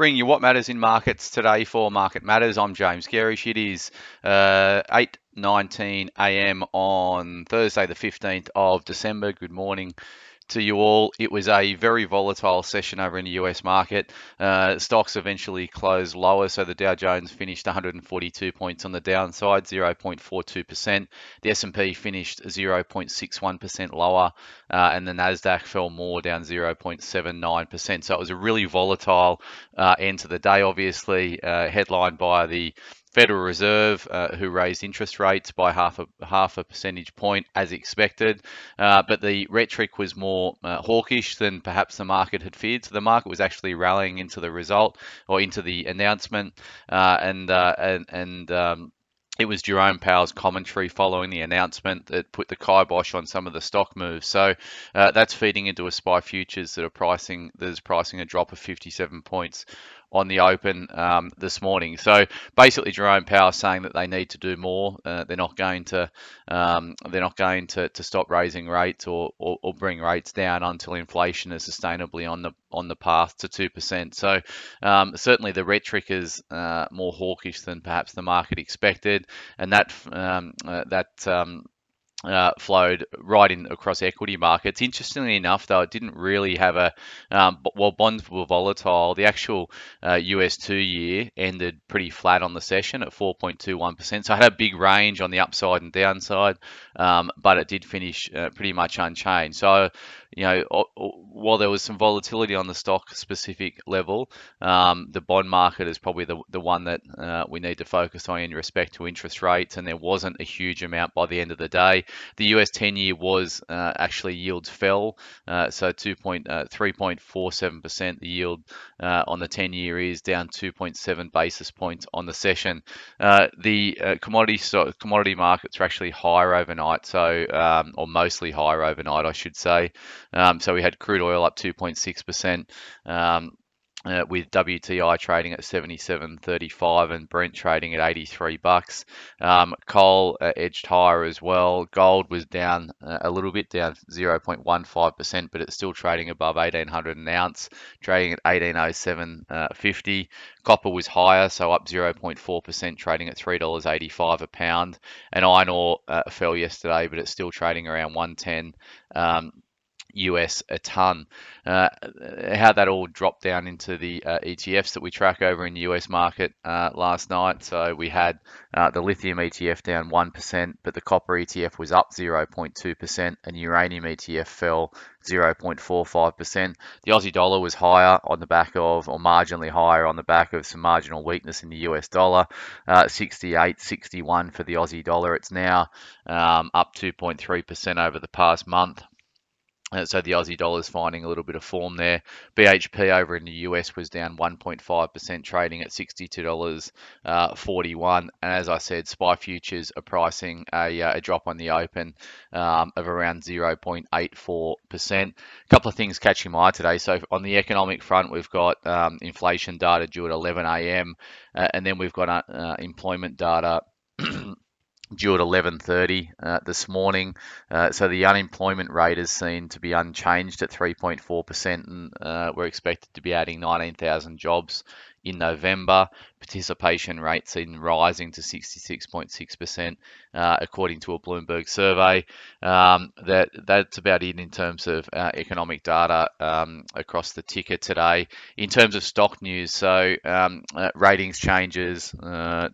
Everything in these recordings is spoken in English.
Bringing you what matters in markets today for Market Matters. I'm James Gerrish. It is uh, 8:19 a.m. on Thursday, the 15th of December. Good morning to you all. It was a very volatile session over in the US market. Uh, stocks eventually closed lower, so the Dow Jones finished 142 points on the downside, 0.42%. The S&P finished 0.61% lower, uh, and the Nasdaq fell more, down 0.79%. So it was a really volatile uh, end to the day. Obviously, uh, headlined by the Federal Reserve, uh, who raised interest rates by half a half a percentage point as expected, uh, but the rhetoric was more uh, hawkish than perhaps the market had feared. So the market was actually rallying into the result or into the announcement, uh, and uh, and and um, it was Jerome Powell's commentary following the announcement that put the kibosh on some of the stock moves. So uh, that's feeding into a SPI futures that are pricing that is pricing a drop of 57 points on the open um, this morning. So basically, Jerome Powell saying that they need to do more. Uh, they're not going to um, they're not going to, to stop raising rates or, or, or, bring rates down until inflation is sustainably on the on the path to two percent. So um, certainly the rhetoric is uh, more hawkish than perhaps the market expected, and that um, uh, that um, uh, flowed right in across equity markets. Interestingly enough, though, it didn't really have a um, while bonds were volatile. The actual uh, US two-year ended pretty flat on the session at 4.21%. So it had a big range on the upside and downside, um, but it did finish uh, pretty much unchanged. So you know, while there was some volatility on the stock specific level, um, the bond market is probably the, the one that uh, we need to focus on in respect to interest rates. And there wasn't a huge amount by the end of the day. The US 10 year was uh, actually yields fell, uh, so 2.3.47% uh, the yield uh, on the 10 year is down 2.7 basis points on the session. Uh, the commodity so commodity markets are actually higher overnight, so um, or mostly higher overnight, I should say. Um, so we had crude oil up 2.6%. Um, uh, with WTI trading at 77.35 and Brent trading at 83 bucks. Um, coal uh, edged higher as well. Gold was down uh, a little bit, down 0.15%, but it's still trading above 1800 an ounce, trading at 1807.50. Uh, Copper was higher, so up 0.4%, trading at $3.85 a pound. And iron ore uh, fell yesterday, but it's still trading around 110. Um, US a ton. Uh, how that all dropped down into the uh, ETFs that we track over in the US market uh, last night. So we had uh, the lithium ETF down 1%, but the copper ETF was up 0.2%, and uranium ETF fell 0.45%. The Aussie dollar was higher on the back of, or marginally higher on the back of some marginal weakness in the US dollar. Uh, 68.61 for the Aussie dollar. It's now um, up 2.3% over the past month. Uh, so the Aussie dollar is finding a little bit of form there. BHP over in the US was down 1.5%, trading at $62.41. Uh, and as I said, SPI futures are pricing a, uh, a drop on the open um, of around 0.84%. A couple of things catching my eye today. So on the economic front, we've got um, inflation data due at 11 a.m. Uh, and then we've got uh, employment data due at 11:30 uh, this morning. Uh, so the unemployment rate is seen to be unchanged at 3.4%, and uh, we're expected to be adding 19,000 jobs in November. Participation rate seen rising to 66.6%, uh, according to a Bloomberg survey. Um, that that's about it in terms of uh, economic data um, across the ticker today. In terms of stock news, so um, uh, ratings changes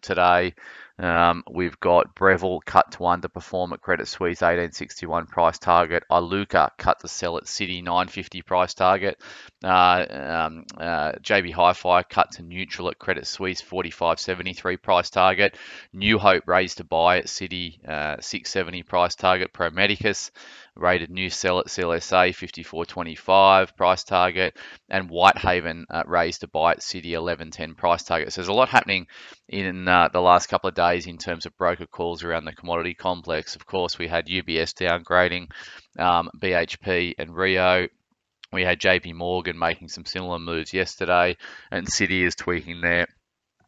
today. Um, we've got Breville cut to underperform at Credit Suisse 1861 price target. Iluka cut to sell at Citi 950 price target. Uh, um, uh, JB Hi-Fi cut to neutral at Credit Suisse 4573 price target. New Hope raised to buy at Citi uh, 670 price target. Pro Medicus rated new sell at CLSA 54.25 price target, and Whitehaven uh, raised to buy at Citi 11.10 price target. So there's a lot happening in uh, the last couple of days in terms of broker calls around the commodity complex. Of course, we had UBS downgrading, um, BHP and Rio. We had JP Morgan making some similar moves yesterday, and Citi is tweaking their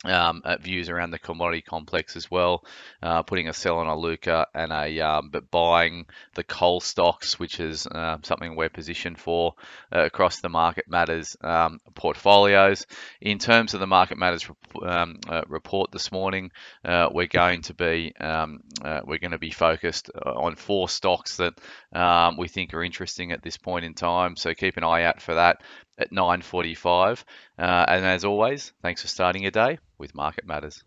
um, views around the commodity complex as well, uh, putting a sell on Iluka and a um, but buying the coal stocks, which is uh, something we're positioned for uh, across the market matters um, portfolios. In terms of the market matters um, uh, report this morning, uh, we're going to be um, uh, we're going to be focused on four stocks that we think are interesting at this point in time. So keep an eye out for that at 9:45. Uh, and as always, thanks for starting your day with Market Matters.